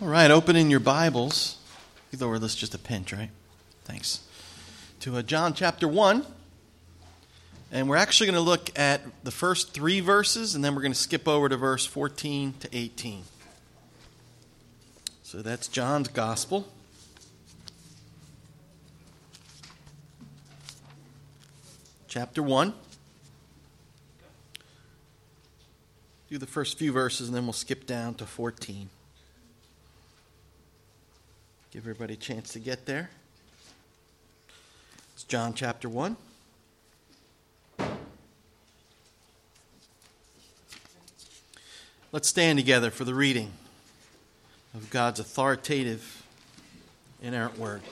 All right, open in your Bibles. You lower this just a pinch, right? Thanks. To uh, John chapter 1. And we're actually going to look at the first three verses, and then we're going to skip over to verse 14 to 18. So that's John's Gospel. Chapter 1. Do the first few verses, and then we'll skip down to 14. Give everybody a chance to get there. It's John chapter 1. Let's stand together for the reading of God's authoritative, inerrant word.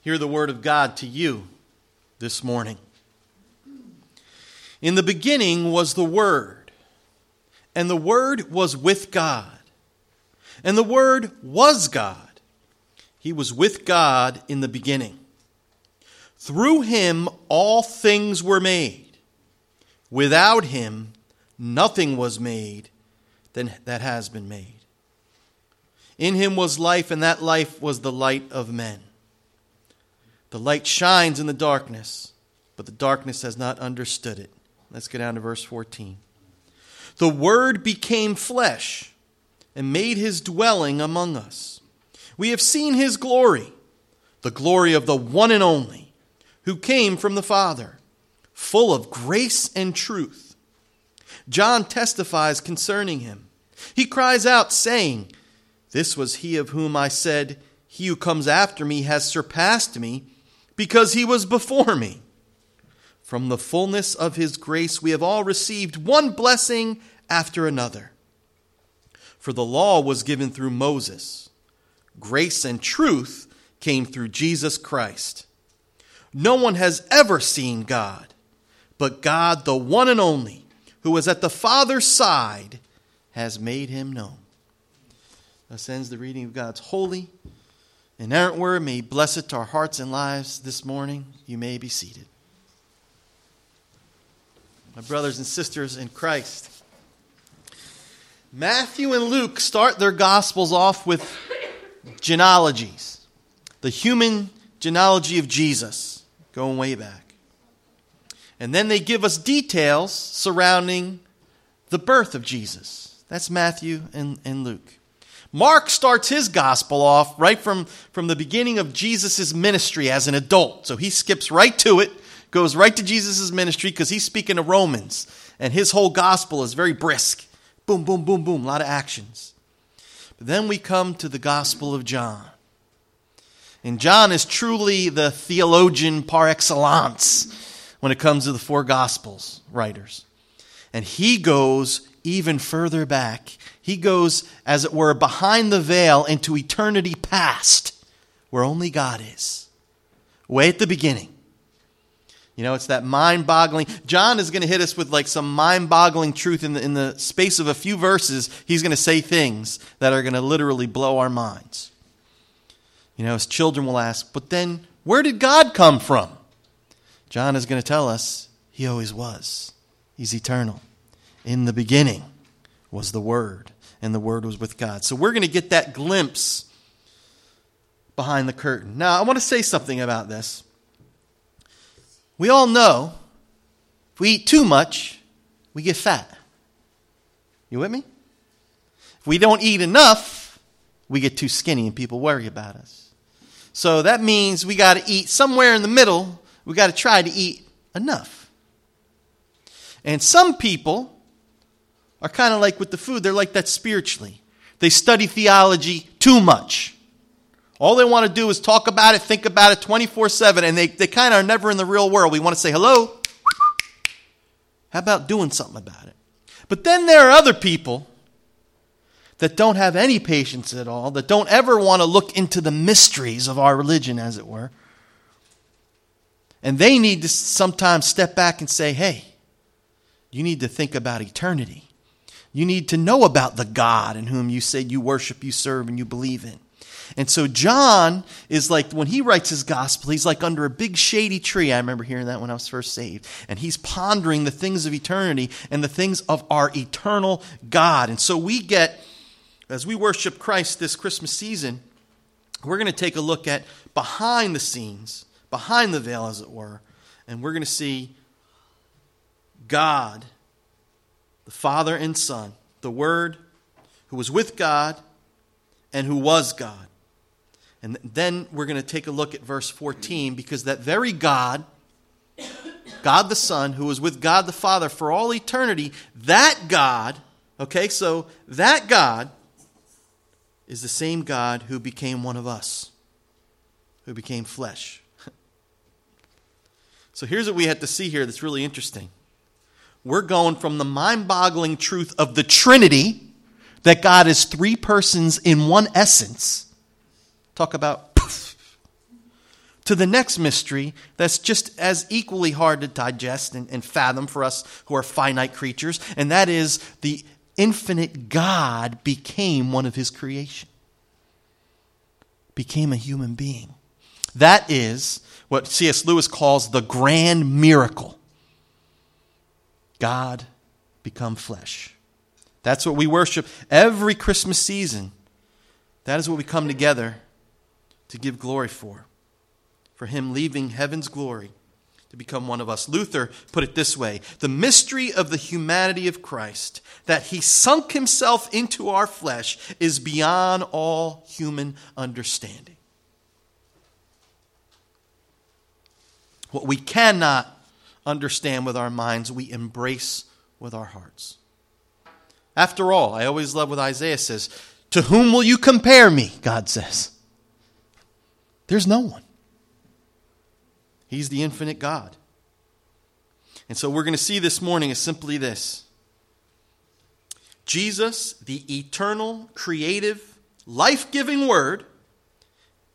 Hear the word of God to you this morning. In the beginning was the Word, and the Word was with God, and the Word was God. He was with God in the beginning. Through him all things were made. Without him nothing was made that has been made. In him was life, and that life was the light of men. The light shines in the darkness, but the darkness has not understood it. Let's go down to verse 14. The Word became flesh and made his dwelling among us. We have seen his glory, the glory of the one and only, who came from the Father, full of grace and truth. John testifies concerning him. He cries out, saying, This was he of whom I said, He who comes after me has surpassed me, because he was before me. From the fullness of his grace, we have all received one blessing after another. For the law was given through Moses, grace and truth came through Jesus Christ. No one has ever seen God, but God, the one and only, who is at the Father's side, has made him known. Thus ends the reading of God's holy, inerrant word. May bless it to our hearts and lives this morning. You may be seated my brothers and sisters in Christ. Matthew and Luke start their Gospels off with genealogies, the human genealogy of Jesus, going way back. And then they give us details surrounding the birth of Jesus. That's Matthew and, and Luke. Mark starts his gospel off right from, from the beginning of Jesus' ministry as an adult. So he skips right to it goes right to Jesus' ministry because he's speaking to Romans, and his whole gospel is very brisk. Boom, boom, boom, boom, a lot of actions. But then we come to the Gospel of John. And John is truly the theologian par excellence when it comes to the four Gospels writers. And he goes even further back. He goes, as it were, behind the veil into eternity past, where only God is. Way at the beginning. You know, it's that mind boggling. John is going to hit us with like some mind boggling truth in the, in the space of a few verses. He's going to say things that are going to literally blow our minds. You know, his children will ask, but then where did God come from? John is going to tell us he always was. He's eternal. In the beginning was the Word, and the Word was with God. So we're going to get that glimpse behind the curtain. Now, I want to say something about this. We all know if we eat too much, we get fat. You with me? If we don't eat enough, we get too skinny and people worry about us. So that means we got to eat somewhere in the middle. We got to try to eat enough. And some people are kind of like with the food, they're like that spiritually. They study theology too much. All they want to do is talk about it, think about it 24 7, and they, they kind of are never in the real world. We want to say, hello. How about doing something about it? But then there are other people that don't have any patience at all, that don't ever want to look into the mysteries of our religion, as it were. And they need to sometimes step back and say, hey, you need to think about eternity. You need to know about the God in whom you say you worship, you serve, and you believe in. And so John is like, when he writes his gospel, he's like under a big shady tree. I remember hearing that when I was first saved. And he's pondering the things of eternity and the things of our eternal God. And so we get, as we worship Christ this Christmas season, we're going to take a look at behind the scenes, behind the veil, as it were, and we're going to see God, the Father and Son, the Word, who was with God and who was God. And then we're going to take a look at verse 14 because that very God, God the Son, who was with God the Father for all eternity, that God, okay, so that God is the same God who became one of us, who became flesh. so here's what we have to see here that's really interesting. We're going from the mind boggling truth of the Trinity, that God is three persons in one essence talk about to the next mystery that's just as equally hard to digest and, and, fathom for us who are finite creatures, and that is the infinite God became one of his creation, became a human being. That is what C.S. Lewis calls the grand miracle God become flesh. That's what we worship every Christmas season. That is what we come together to give glory for. For him leaving heaven's glory to become one of us. Luther put it this way The mystery of the humanity of Christ, that he sunk himself into our flesh, is beyond all human understanding. What we cannot understand with our minds, we embrace with our hearts. After all, I always love what Isaiah says To whom will you compare me? God says. There's no one. He's the infinite God. And so we're going to see this morning is simply this Jesus, the eternal, creative, life giving Word.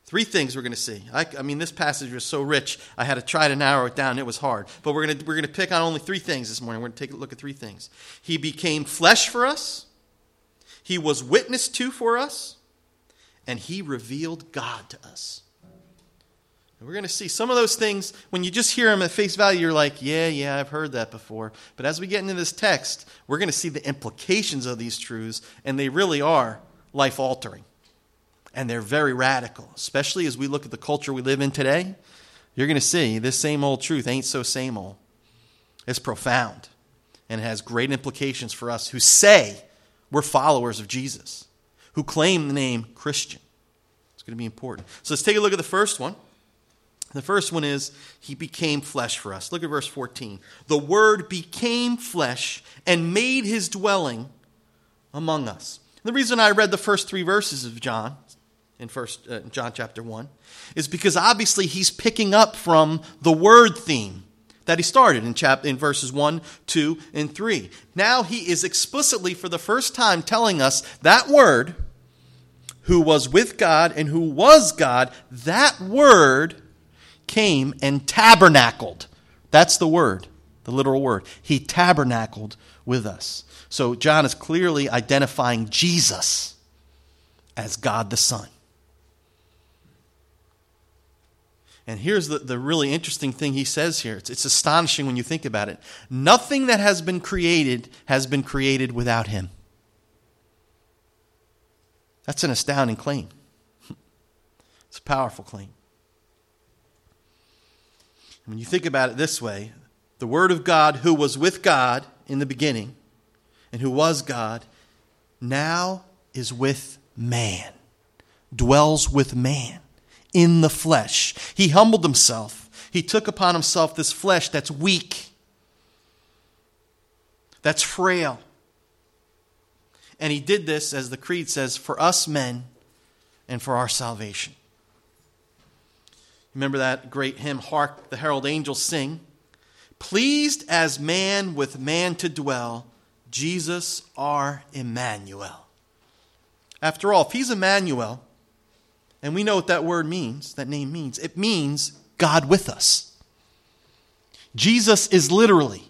Three things we're going to see. I, I, mean, this passage was so rich, I had to try to narrow it down. It was hard. But we're going, to, we're going to pick on only three things this morning. We're going to take a look at three things. He became flesh for us, He was witness to for us, and He revealed God to us. And we're going to see some of those things, when you just hear them at face value, you're like, yeah, yeah, I've heard that before. But as we get into this text, we're going to see the implications of these truths, and they really are life altering. And they're very radical, especially as we look at the culture we live in today. You're going to see this same old truth ain't so same old. It's profound and it has great implications for us who say we're followers of Jesus, who claim the name Christian. It's going to be important. So let's take a look at the first one. The first one is, He became flesh for us. Look at verse 14. The Word became flesh and made His dwelling among us. The reason I read the first three verses of John in first uh, John chapter 1 is because obviously he's picking up from the word theme that he started in chapter in verses 1, 2, and 3. Now he is explicitly for the first time telling us that word who was with God and who was God, that word came and tabernacled. That's the word, the literal word. He tabernacled with us. So John is clearly identifying Jesus as God the Son. And here's the, the really interesting thing he says here. It's, it's astonishing when you think about it. Nothing that has been created has been created without him. That's an astounding claim. It's a powerful claim. When you think about it this way, the Word of God, who was with God in the beginning and who was God, now is with man, dwells with man in the flesh. He humbled himself. He took upon himself this flesh that's weak, that's frail. And he did this, as the Creed says, for us men and for our salvation. Remember that great hymn, Hark the Herald Angels Sing? Pleased as man with man to dwell, Jesus our Emmanuel. After all, if he's Emmanuel, and we know what that word means, that name means, it means God with us. Jesus is literally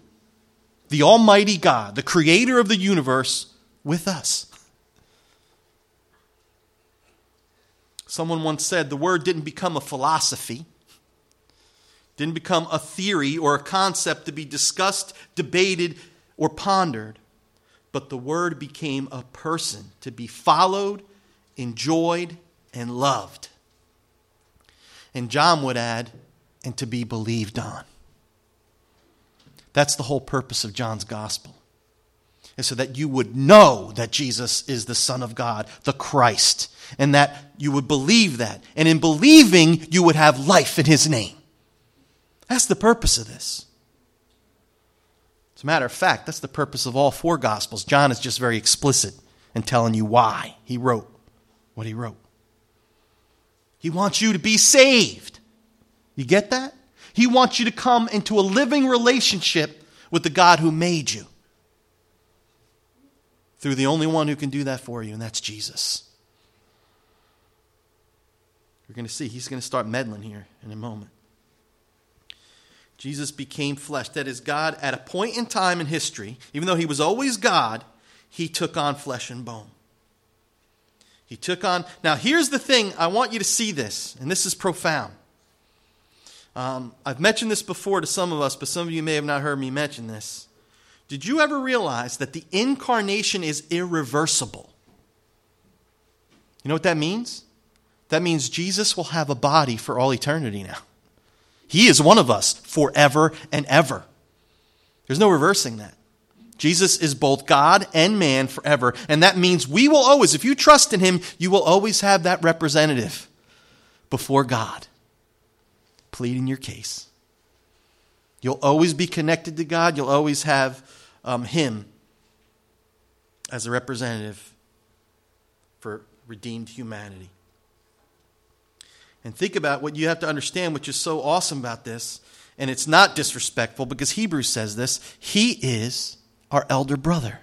the Almighty God, the creator of the universe, with us. Someone once said the word didn't become a philosophy, didn't become a theory or a concept to be discussed, debated, or pondered, but the word became a person to be followed, enjoyed, and loved. And John would add, and to be believed on. That's the whole purpose of John's gospel. Is so that you would know that Jesus is the Son of God, the Christ, and that you would believe that. And in believing, you would have life in his name. That's the purpose of this. As a matter of fact, that's the purpose of all four Gospels. John is just very explicit in telling you why he wrote what he wrote. He wants you to be saved. You get that? He wants you to come into a living relationship with the God who made you through the only one who can do that for you, and that's Jesus. You're going to see, he's going to start meddling here in a moment. Jesus became flesh. That is, God, at a point in time in history, even though he was always God, he took on flesh and bone. He took on. Now, here's the thing I want you to see this, and this is profound. Um, I've mentioned this before to some of us, but some of you may have not heard me mention this. Did you ever realize that the incarnation is irreversible? You know what that means? That means Jesus will have a body for all eternity now. He is one of us forever and ever. There's no reversing that. Jesus is both God and man forever. And that means we will always, if you trust in him, you will always have that representative before God pleading your case. You'll always be connected to God. You'll always have um, him as a representative for redeemed humanity. And think about what you have to understand, which is so awesome about this. And it's not disrespectful because Hebrews says this He is our elder brother,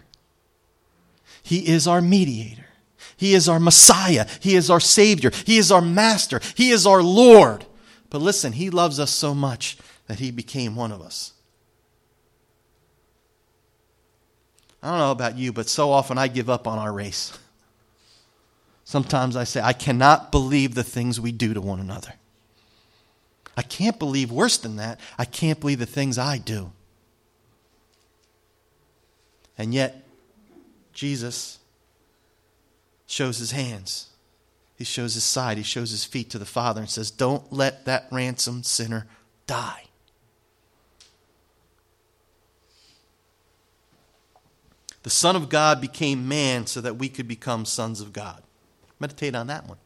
He is our mediator. He is our Messiah. He is our Savior. He is our Master. He is our Lord. But listen, He loves us so much that He became one of us. I don't know about you, but so often I give up on our race. Sometimes I say, I cannot believe the things we do to one another. I can't believe worse than that. I can't believe the things I do. And yet, Jesus shows his hands, he shows his side, he shows his feet to the Father and says, Don't let that ransomed sinner die. The Son of God became man so that we could become sons of God. Meditate on that one.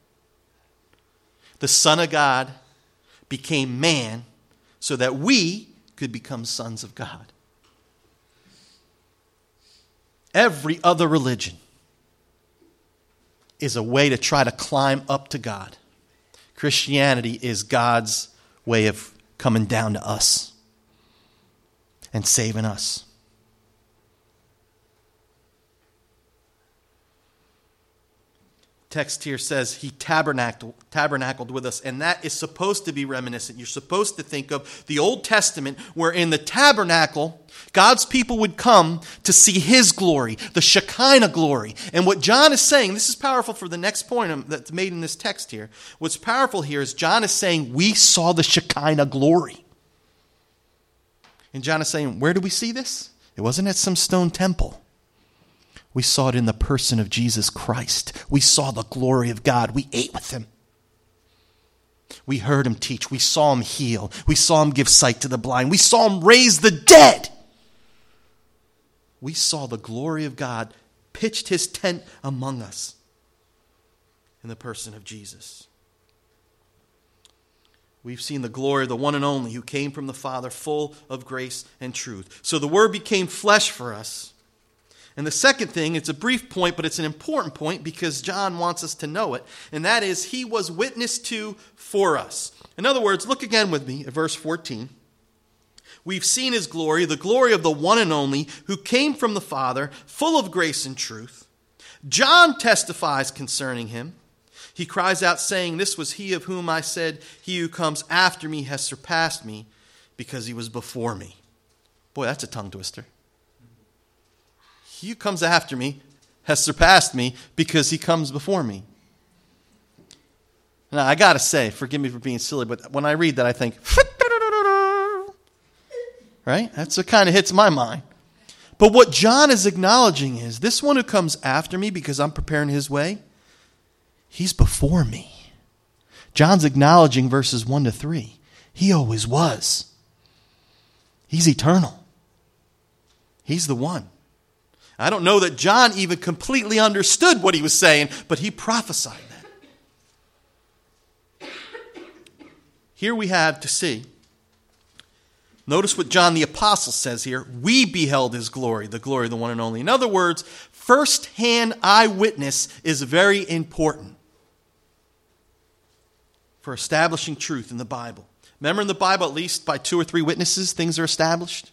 The Son of God became man so that we could become sons of God. Every other religion is a way to try to climb up to God. Christianity is God's way of coming down to us and saving us. Text here says he tabernacled, tabernacled with us, and that is supposed to be reminiscent. You're supposed to think of the Old Testament, where in the tabernacle, God's people would come to see his glory, the Shekinah glory. And what John is saying, this is powerful for the next point that's made in this text here. What's powerful here is John is saying, We saw the Shekinah glory. And John is saying, Where do we see this? It wasn't at some stone temple. We saw it in the person of Jesus Christ. We saw the glory of God. We ate with him. We heard him teach. We saw him heal. We saw him give sight to the blind. We saw him raise the dead. We saw the glory of God pitched his tent among us in the person of Jesus. We've seen the glory of the one and only who came from the Father, full of grace and truth. So the Word became flesh for us and the second thing, it's a brief point, but it's an important point because John wants us to know it, and that is he was witness to for us. In other words, look again with me at verse 14. We've seen his glory, the glory of the one and only who came from the Father, full of grace and truth. John testifies concerning him. He cries out, saying, This was he of whom I said, He who comes after me has surpassed me because he was before me. Boy, that's a tongue twister. He who comes after me has surpassed me because he comes before me. Now, I got to say, forgive me for being silly, but when I read that, I think, right? That's what kind of hits my mind. But what John is acknowledging is this one who comes after me because I'm preparing his way, he's before me. John's acknowledging verses 1 to 3. He always was. He's eternal. He's the one. I don't know that John even completely understood what he was saying, but he prophesied that. Here we have to see. Notice what John the Apostle says here. We beheld his glory, the glory of the one and only. In other words, first hand eyewitness is very important for establishing truth in the Bible. Remember in the Bible, at least by two or three witnesses, things are established?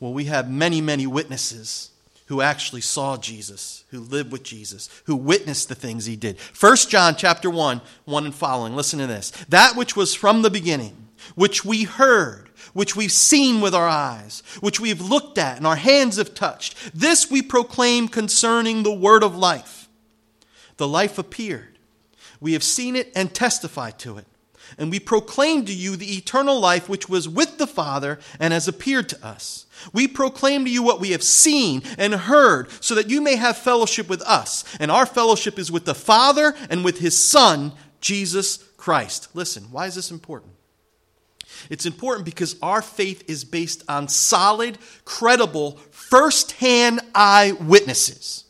Well, we have many, many witnesses who actually saw Jesus, who lived with Jesus, who witnessed the things he did. 1 John chapter 1, 1 and following. Listen to this. That which was from the beginning, which we heard, which we've seen with our eyes, which we've looked at and our hands have touched, this we proclaim concerning the word of life. The life appeared. We have seen it and testified to it and we proclaim to you the eternal life which was with the Father and has appeared to us. We proclaim to you what we have seen and heard, so that you may have fellowship with us. And our fellowship is with the Father and with his Son, Jesus Christ. Listen, why is this important? It's important because our faith is based on solid, credible, first hand eyewitnesses.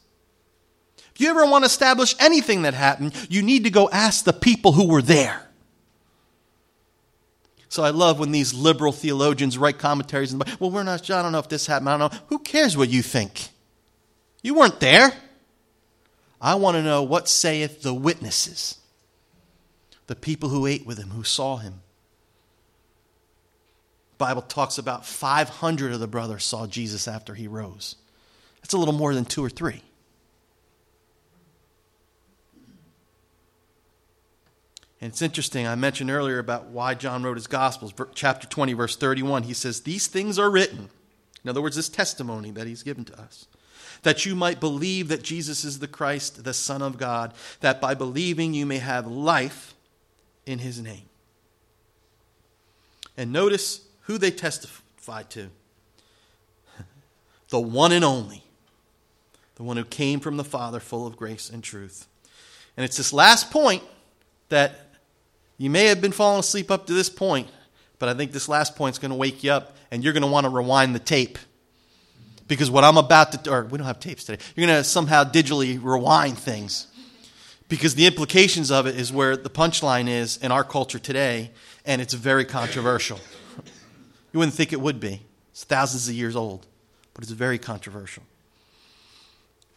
If you ever want to establish anything that happened, you need to go ask the people who were there. So I love when these liberal theologians write commentaries and, well, we're not, I don't know if this happened. I don't know. Who cares what you think? You weren't there. I want to know what saith the witnesses, the people who ate with him, who saw him. The Bible talks about 500 of the brothers saw Jesus after he rose. That's a little more than two or three. And it's interesting, I mentioned earlier about why John wrote his Gospels. Chapter 20, verse 31, he says, These things are written. In other words, this testimony that he's given to us. That you might believe that Jesus is the Christ, the Son of God, that by believing you may have life in his name. And notice who they testified to the one and only, the one who came from the Father, full of grace and truth. And it's this last point that you may have been falling asleep up to this point, but I think this last point is going to wake you up, and you're going to want to rewind the tape. Because what I'm about to, or we don't have tapes today, you're going to somehow digitally rewind things. Because the implications of it is where the punchline is in our culture today, and it's very controversial. You wouldn't think it would be. It's thousands of years old, but it's very controversial.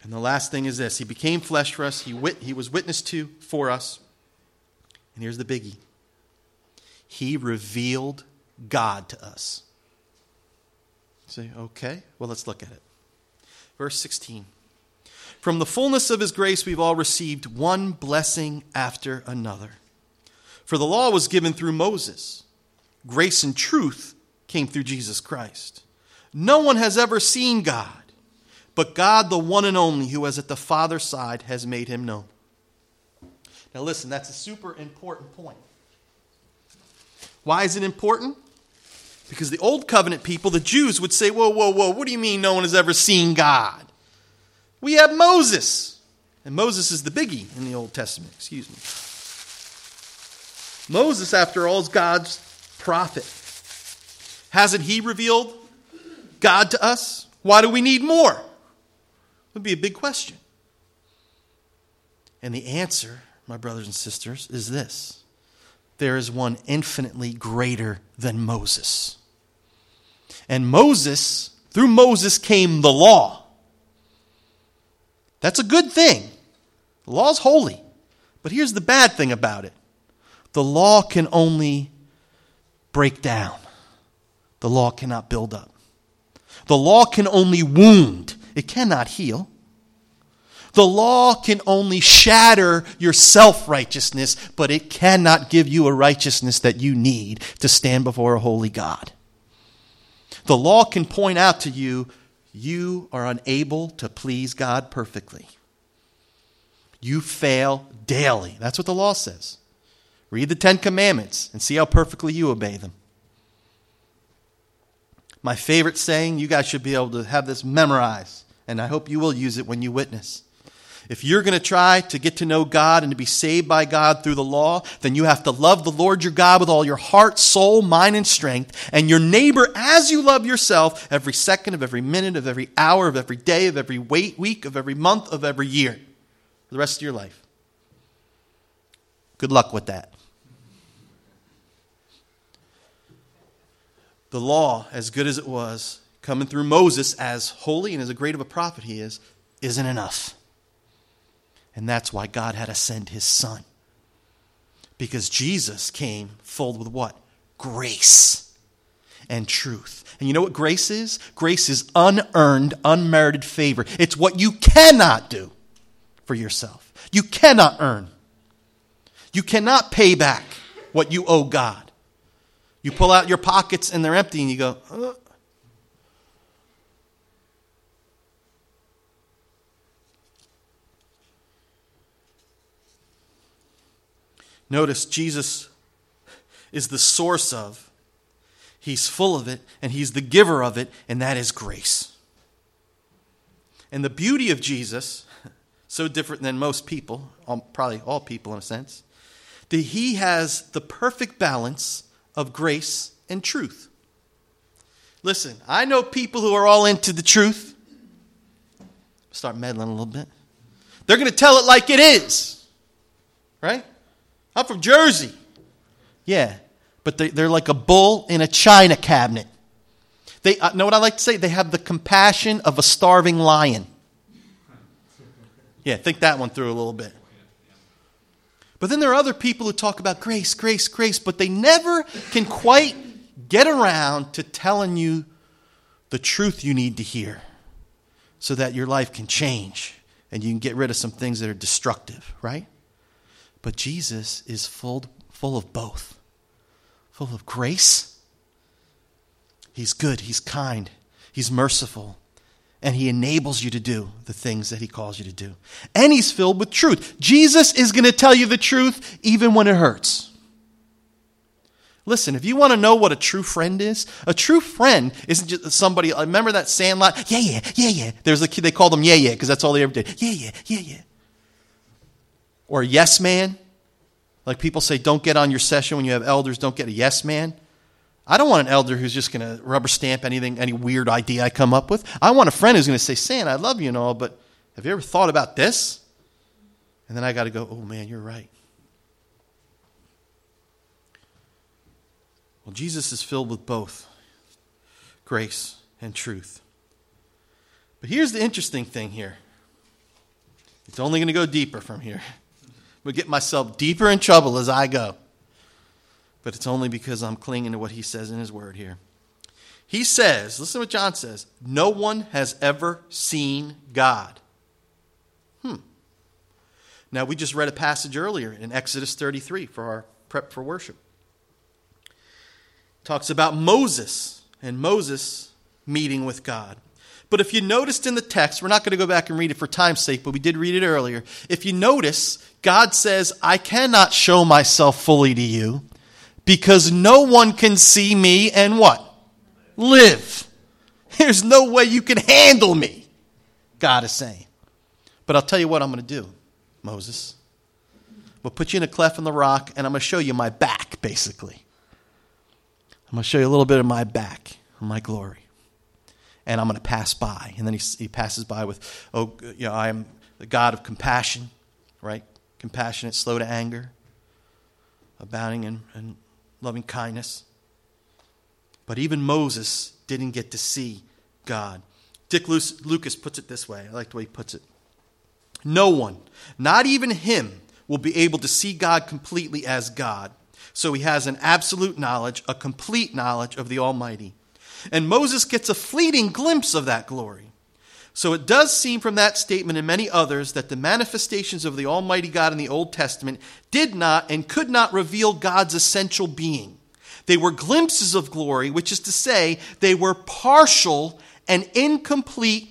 And the last thing is this He became flesh for us, He, wit- he was witness to for us. And here's the biggie He revealed God to us. Say, okay, well, let's look at it. Verse 16. From the fullness of his grace, we've all received one blessing after another. For the law was given through Moses, grace and truth came through Jesus Christ. No one has ever seen God, but God, the one and only, who is at the Father's side, has made him known. Now, listen, that's a super important point. Why is it important? Because the Old Covenant people, the Jews, would say, Whoa, whoa, whoa, what do you mean no one has ever seen God? We have Moses. And Moses is the biggie in the Old Testament, excuse me. Moses, after all, is God's prophet. Hasn't he revealed God to us? Why do we need more? Would be a big question. And the answer my brothers and sisters, is this there is one infinitely greater than Moses. And Moses, through Moses came the law. That's a good thing. The law's holy. But here's the bad thing about it the law can only break down, the law cannot build up. The law can only wound, it cannot heal. The law can only shatter your self righteousness, but it cannot give you a righteousness that you need to stand before a holy God. The law can point out to you you are unable to please God perfectly. You fail daily. That's what the law says. Read the Ten Commandments and see how perfectly you obey them. My favorite saying, you guys should be able to have this memorized, and I hope you will use it when you witness. If you're going to try to get to know God and to be saved by God through the law, then you have to love the Lord your God with all your heart, soul, mind, and strength, and your neighbor as you love yourself every second of every minute of every hour of every day of every week of every month of every year for the rest of your life. Good luck with that. The law, as good as it was, coming through Moses, as holy and as great of a prophet he is, isn't enough. And that's why God had to send his son. Because Jesus came full with what? Grace and truth. And you know what grace is? Grace is unearned, unmerited favor. It's what you cannot do for yourself. You cannot earn. You cannot pay back what you owe God. You pull out your pockets and they're empty and you go, Notice Jesus is the source of, He's full of it, and He's the giver of it, and that is grace. And the beauty of Jesus, so different than most people, probably all people in a sense, that He has the perfect balance of grace and truth. Listen, I know people who are all into the truth. Start meddling a little bit. They're going to tell it like it is, right? I'm from Jersey. Yeah, but they, are like a bull in a china cabinet. They uh, know what I like to say? They have the compassion of a starving lion. Yeah, think that one through a little bit. But then there are other people who talk about grace, grace, grace, but they never can quite get around to telling you the truth you need to hear so that your life can change and you can get rid of some things that are destructive, right? But Jesus is full, full of both full of grace. He's good, He's kind, He's merciful, and He enables you to do the things that He calls you to do. And He's filled with truth. Jesus is going to tell you the truth even when it hurts. Listen, if you want to know what a true friend is, a true friend isn't just somebody. Remember that sandlot? Yeah, yeah, yeah, yeah. There's a kid, they called him Yeah, yeah, because that's all they ever did. Yeah, yeah, yeah, yeah or a yes man. Like people say, don't get on your session when you have elders, don't get a yes man. I don't want an elder who's just going to rubber stamp anything, any weird idea I come up with. I want a friend who's going to say, San, I love you and all, but have you ever thought about this? And then I got to go, oh man, you're right. Well, Jesus is filled with both grace and truth. But here's the interesting thing here it's only going to go deeper from here but get myself deeper in trouble as I go. But it's only because I'm clinging to what he says in his word here. He says, listen to what John says, no one has ever seen God. Hmm. Now, we just read a passage earlier in Exodus 33 for our prep for worship. It talks about Moses and Moses meeting with God. But if you noticed in the text, we're not going to go back and read it for time's sake, but we did read it earlier. If you notice, God says, I cannot show myself fully to you because no one can see me and what? Live. There's no way you can handle me, God is saying. But I'll tell you what I'm going to do, Moses. We'll put you in a cleft in the rock, and I'm going to show you my back, basically. I'm going to show you a little bit of my back, my glory and I'm going to pass by. And then he, he passes by with, oh, you know, I am the God of compassion, right? Compassionate, slow to anger, abounding in, in loving kindness. But even Moses didn't get to see God. Dick Lucas puts it this way. I like the way he puts it. No one, not even him, will be able to see God completely as God. So he has an absolute knowledge, a complete knowledge of the Almighty. And Moses gets a fleeting glimpse of that glory. So it does seem from that statement and many others that the manifestations of the Almighty God in the Old Testament did not and could not reveal God's essential being. They were glimpses of glory, which is to say, they were partial and incomplete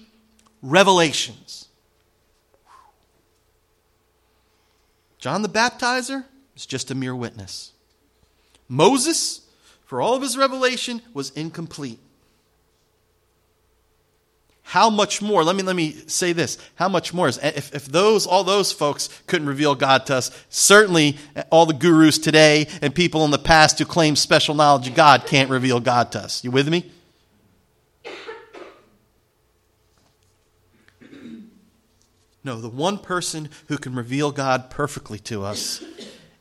revelations. John the Baptizer is just a mere witness. Moses, for all of his revelation, was incomplete. How much more? Let me let me say this. How much more is if, if those all those folks couldn't reveal God to us, certainly all the gurus today and people in the past who claim special knowledge of God can't reveal God to us. You with me? No, the one person who can reveal God perfectly to us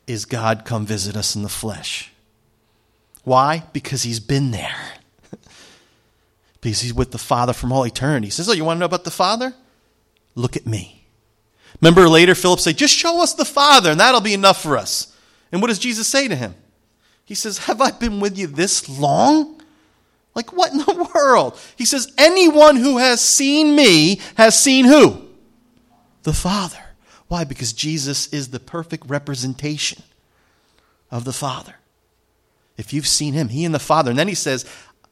is God come visit us in the flesh. Why? Because he's been there. because he's with the Father from all eternity. He says, Oh, you want to know about the Father? Look at me. Remember later, Philip said, Just show us the Father, and that'll be enough for us. And what does Jesus say to him? He says, Have I been with you this long? Like, what in the world? He says, Anyone who has seen me has seen who? the Father. Why? Because Jesus is the perfect representation of the Father. If you've seen him, he and the Father. And then he says,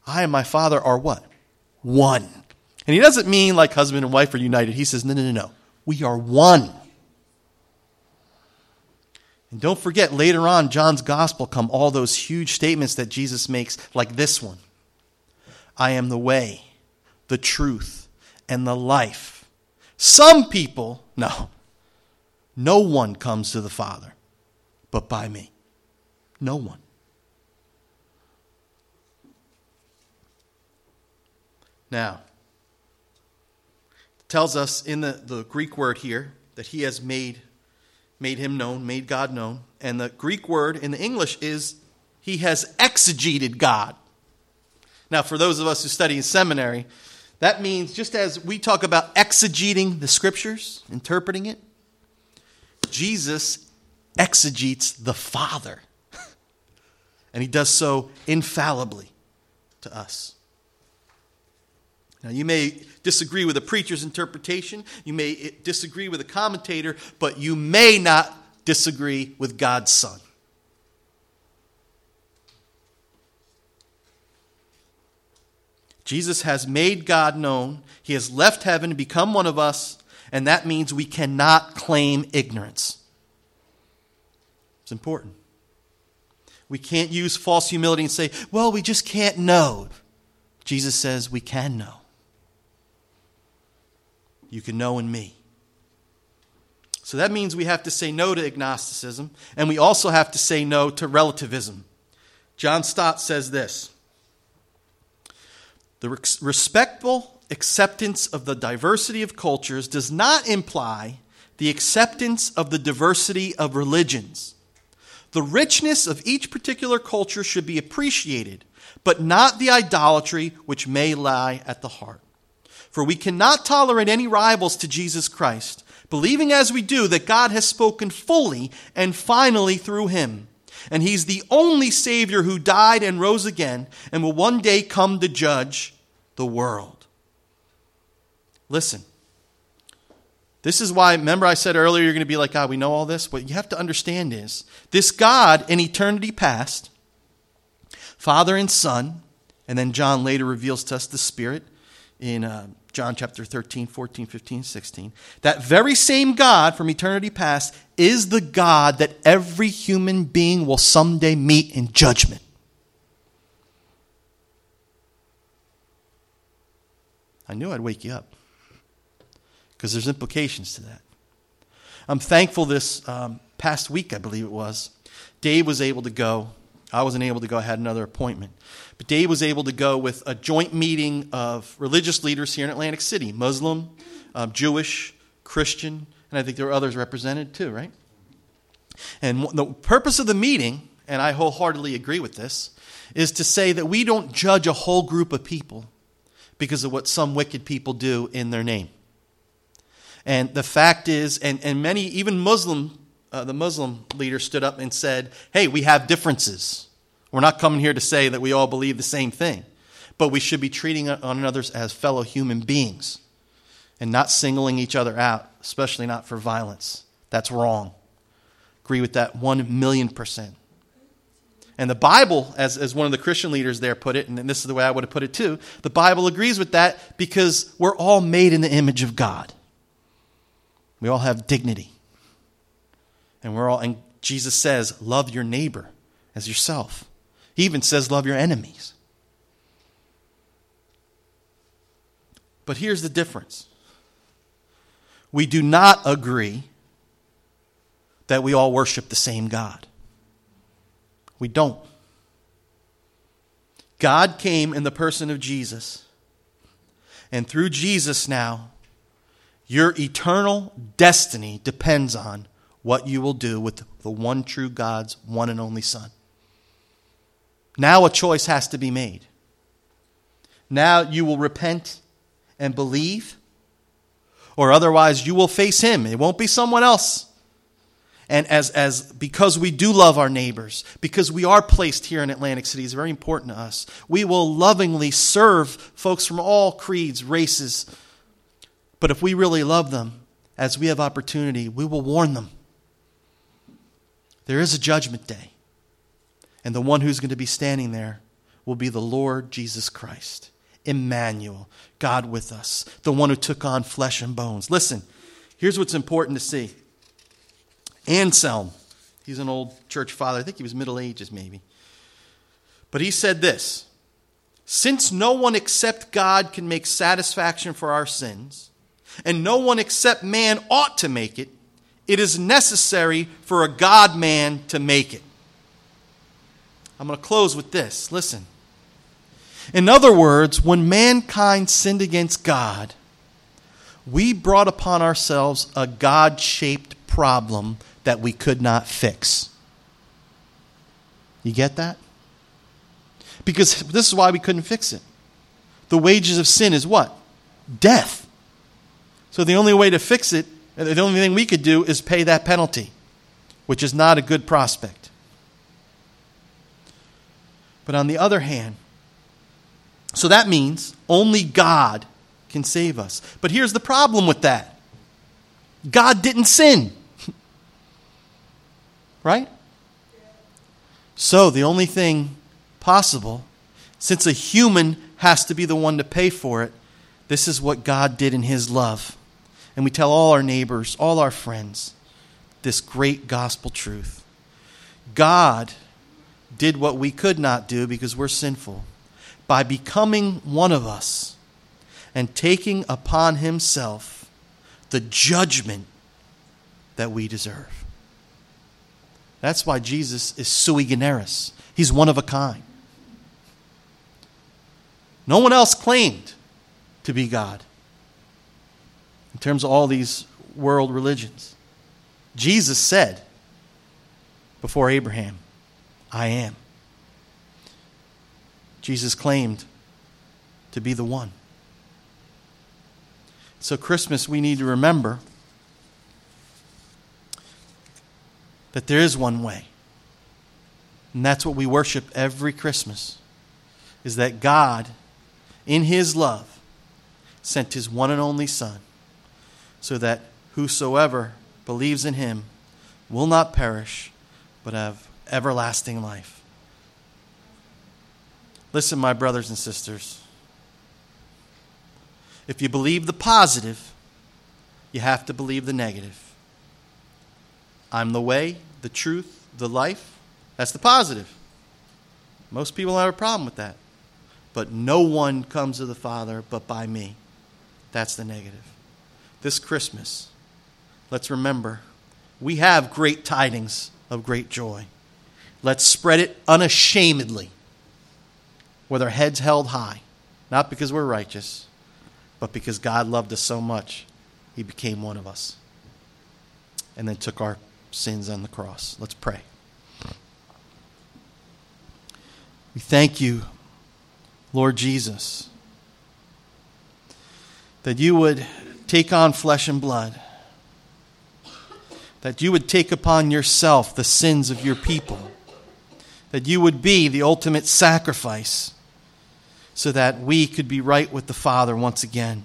I and my Father are what? One. And he doesn't mean like husband and wife are united. He says, no, no, no, no. We are one. And don't forget, later on, John's gospel come all those huge statements that Jesus makes, like this one I am the way, the truth, and the life. Some people, no, no one comes to the Father but by me. No one. Now, tells us in the, the Greek word here that he has made, made him known, made God known. And the Greek word in the English is he has exegeted God. Now, for those of us who study in seminary, that means just as we talk about exegeting the scriptures, interpreting it, Jesus exegetes the Father. and he does so infallibly to us. Now, you may disagree with a preacher's interpretation, you may disagree with a commentator, but you may not disagree with God's Son. Jesus has made God known. He has left heaven to become one of us, and that means we cannot claim ignorance. It's important. We can't use false humility and say, well, we just can't know. Jesus says we can know. You can know in me. So that means we have to say no to agnosticism, and we also have to say no to relativism. John Stott says this the respectful acceptance of the diversity of cultures does not imply the acceptance of the diversity of religions. The richness of each particular culture should be appreciated, but not the idolatry which may lie at the heart. For we cannot tolerate any rivals to Jesus Christ, believing as we do that God has spoken fully and finally through him and he's the only Savior who died and rose again and will one day come to judge the world. Listen. This is why, remember, I said earlier, you're going to be like, God, we know all this? What you have to understand is this God in eternity past, Father and Son, and then John later reveals to us the Spirit in uh, John chapter 13, 14, 15, 16. That very same God from eternity past is the God that every human being will someday meet in judgment. I knew I'd wake you up because there's implications to that. I'm thankful this um, past week, I believe it was, Dave was able to go. I wasn't able to go, I had another appointment. But Dave was able to go with a joint meeting of religious leaders here in Atlantic City Muslim, um, Jewish, Christian, and I think there were others represented too, right? And the purpose of the meeting, and I wholeheartedly agree with this, is to say that we don't judge a whole group of people because of what some wicked people do in their name. And the fact is, and, and many, even Muslim, uh, the Muslim leader stood up and said, hey, we have differences. We're not coming here to say that we all believe the same thing, but we should be treating one another as fellow human beings and not singling each other out, especially not for violence. That's wrong. Agree with that one million percent. And the Bible, as, as one of the Christian leaders there put it, and this is the way I would have put it too, the Bible agrees with that because we're all made in the image of God. We all have dignity. And we're all and Jesus says, love your neighbor as yourself. He even says, love your enemies. But here's the difference we do not agree that we all worship the same God. We don't. God came in the person of Jesus. And through Jesus now, your eternal destiny depends on what you will do with the one true God's one and only Son. Now a choice has to be made. Now you will repent and believe, or otherwise you will face Him. It won't be someone else and as, as because we do love our neighbors, because we are placed here in Atlantic City, is very important to us. We will lovingly serve folks from all creeds, races. But if we really love them, as we have opportunity, we will warn them. There is a judgment day, and the one who's going to be standing there will be the Lord Jesus Christ, Emmanuel, God with us, the one who took on flesh and bones. Listen, here's what's important to see. Anselm, he's an old church father. I think he was Middle Ages, maybe. But he said this Since no one except God can make satisfaction for our sins, and no one except man ought to make it, it is necessary for a God man to make it. I'm going to close with this. Listen. In other words, when mankind sinned against God, we brought upon ourselves a God shaped problem that we could not fix. You get that? Because this is why we couldn't fix it. The wages of sin is what? Death. So the only way to fix it, the only thing we could do is pay that penalty, which is not a good prospect. But on the other hand, so that means only God can save us. But here's the problem with that God didn't sin. Right? So the only thing possible, since a human has to be the one to pay for it, this is what God did in His love. And we tell all our neighbors, all our friends, this great gospel truth. God did what we could not do because we're sinful by becoming one of us and taking upon Himself the judgment that we deserve. That's why Jesus is sui generis. He's one of a kind. No one else claimed to be God in terms of all these world religions. Jesus said before Abraham, I am. Jesus claimed to be the one. So, Christmas, we need to remember that there is one way. And that's what we worship every Christmas is that God in his love sent his one and only son so that whosoever believes in him will not perish but have everlasting life. Listen, my brothers and sisters. If you believe the positive, you have to believe the negative. I'm the way, the truth, the life. That's the positive. Most people have a problem with that. But no one comes to the Father but by me. That's the negative. This Christmas, let's remember we have great tidings of great joy. Let's spread it unashamedly with our heads held high, not because we're righteous, but because God loved us so much, He became one of us and then took our sins on the cross. Let's pray. We thank you, Lord Jesus, that you would take on flesh and blood, that you would take upon yourself the sins of your people, that you would be the ultimate sacrifice so that we could be right with the Father once again.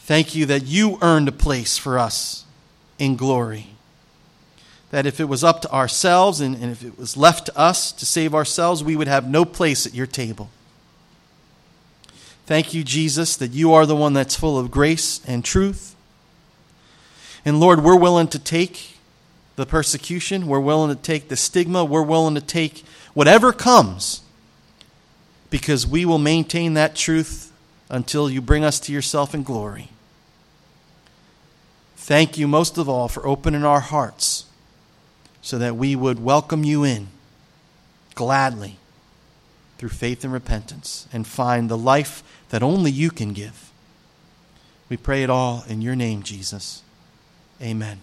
Thank you that you earned a place for us in glory. That if it was up to ourselves and, and if it was left to us to save ourselves, we would have no place at your table. Thank you, Jesus, that you are the one that's full of grace and truth. And Lord, we're willing to take the persecution. We're willing to take the stigma. We're willing to take whatever comes because we will maintain that truth until you bring us to yourself in glory. Thank you most of all for opening our hearts so that we would welcome you in gladly through faith and repentance and find the life that only you can give. We pray it all in your name, Jesus. Amen.